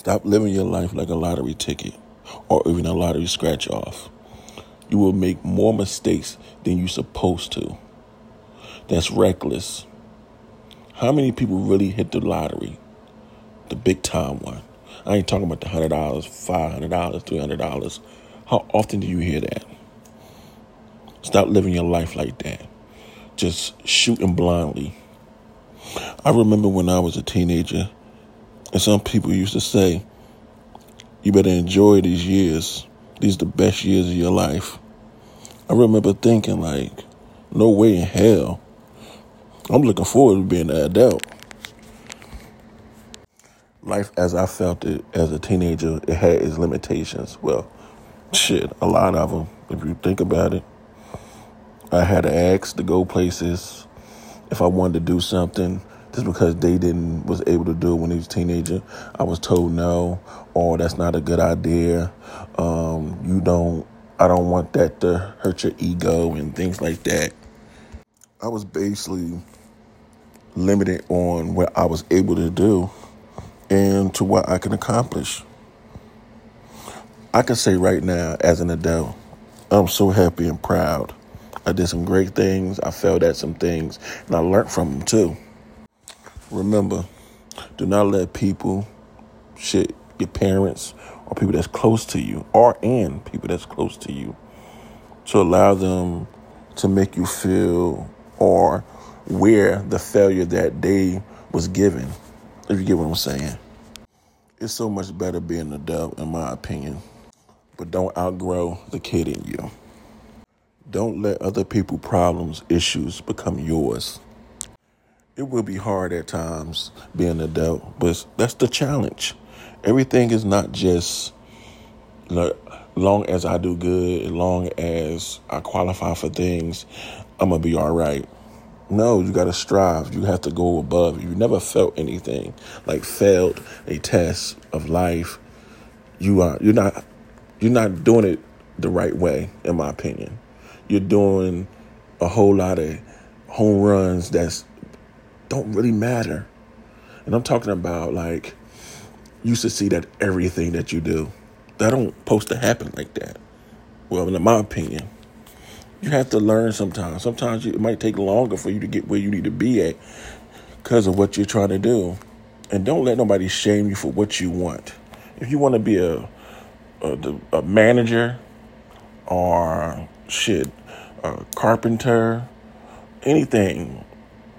Stop living your life like a lottery ticket or even a lottery scratch off. You will make more mistakes than you're supposed to. That's reckless. How many people really hit the lottery? The big time one. I ain't talking about the $100, $500, $300. How often do you hear that? Stop living your life like that. Just shooting blindly. I remember when I was a teenager, and some people used to say, you better enjoy these years. These are the best years of your life. I remember thinking, like, no way in hell. I'm looking forward to being an adult. Life as I felt it as a teenager, it had its limitations. Well, shit, a lot of them, if you think about it. I had to ask to go places if I wanted to do something just because they didn't was able to do it when they was a teenager. I was told no, or that's not a good idea. Um, you don't. I don't want that to hurt your ego and things like that. I was basically limited on what I was able to do and to what I can accomplish. I can say right now, as an adult, I'm so happy and proud. I did some great things. I failed at some things, and I learned from them too. Remember, do not let people, shit, your parents, or people that's close to you, or and people that's close to you, to allow them to make you feel or wear the failure that they was given. If you get what I'm saying. It's so much better being an adult, in my opinion. But don't outgrow the kid in you. Don't let other people's problems, issues become yours. It will be hard at times being an adult, but that's the challenge. Everything is not just long as I do good, as long as I qualify for things, I'm gonna be all right. No, you gotta strive. You have to go above. You never felt anything like failed a test of life. You are you're not you're not doing it the right way, in my opinion. You're doing a whole lot of home runs that's don't really matter. And I'm talking about like you should see that everything that you do. That don't supposed to happen like that. Well, in my opinion, you have to learn sometimes. Sometimes it might take longer for you to get where you need to be at because of what you're trying to do. And don't let nobody shame you for what you want. If you want to be a a, a manager or shit, a carpenter, anything,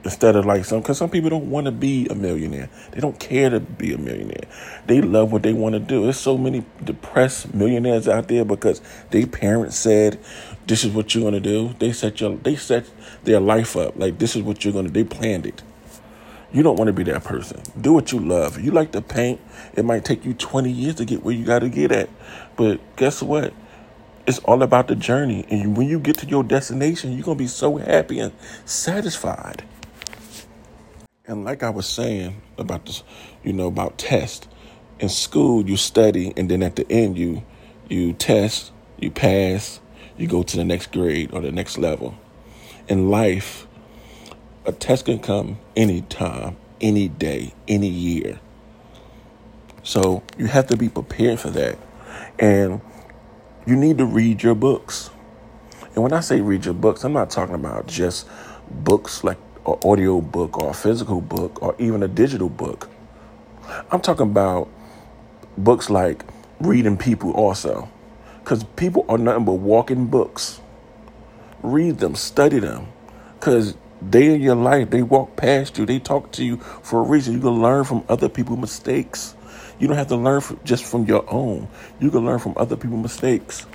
instead of like some because some people don't want to be a millionaire. They don't care to be a millionaire. They love what they want to do. There's so many depressed millionaires out there because their parents said this is what you're going to do. They set your they set their life up. Like this is what you're going to they planned it. You don't want to be that person. Do what you love. You like to paint. It might take you 20 years to get where you got to get at. But guess what? It's all about the journey. And when you get to your destination you're going to be so happy and satisfied and like I was saying about this, you know, about test. In school, you study, and then at the end, you you test, you pass, you go to the next grade or the next level. In life, a test can come anytime, any day, any year. So you have to be prepared for that. And you need to read your books. And when I say read your books, I'm not talking about just books like or audio book or a physical book or even a digital book. I'm talking about books like reading people also. Because people are nothing but walking books. Read them, study them. Because they in your life, they walk past you, they talk to you for a reason. You can learn from other people's mistakes. You don't have to learn just from your own. You can learn from other people's mistakes.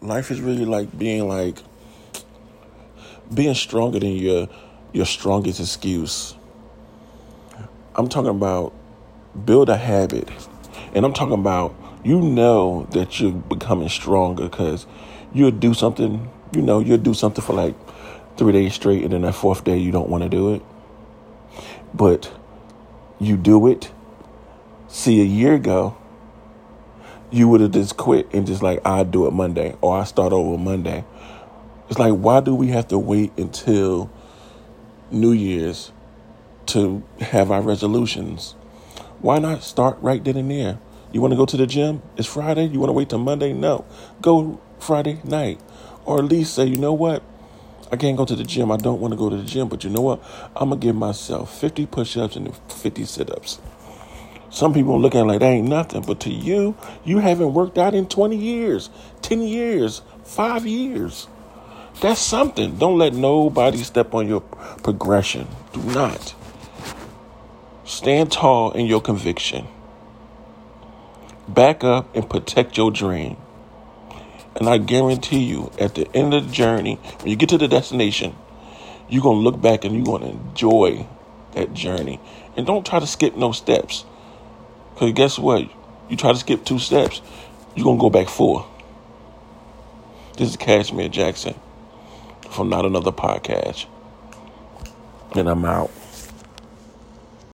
Life is really like being like being stronger than your your strongest excuse. I'm talking about build a habit. And I'm talking about you know that you're becoming stronger because you'll do something, you know, you'll do something for like three days straight and then that fourth day you don't want to do it. But you do it. See, a year ago, you would have just quit and just like, I do it Monday or I start over Monday. It's like, why do we have to wait until New Year's to have our resolutions? Why not start right then and there? You want to go to the gym? It's Friday. You want to wait till Monday? No. Go Friday night. Or at least say, you know what? I can't go to the gym. I don't want to go to the gym. But you know what? I'm going to give myself 50 push ups and 50 sit ups. Some people look at it like that ain't nothing. But to you, you haven't worked out in 20 years, 10 years, five years. That's something. Don't let nobody step on your progression. Do not. Stand tall in your conviction. Back up and protect your dream. And I guarantee you, at the end of the journey, when you get to the destination, you're going to look back and you're going to enjoy that journey. And don't try to skip no steps. Because guess what? You try to skip two steps, you're going to go back four. This is Kashmere Jackson from Not Another Podcast. And I'm out.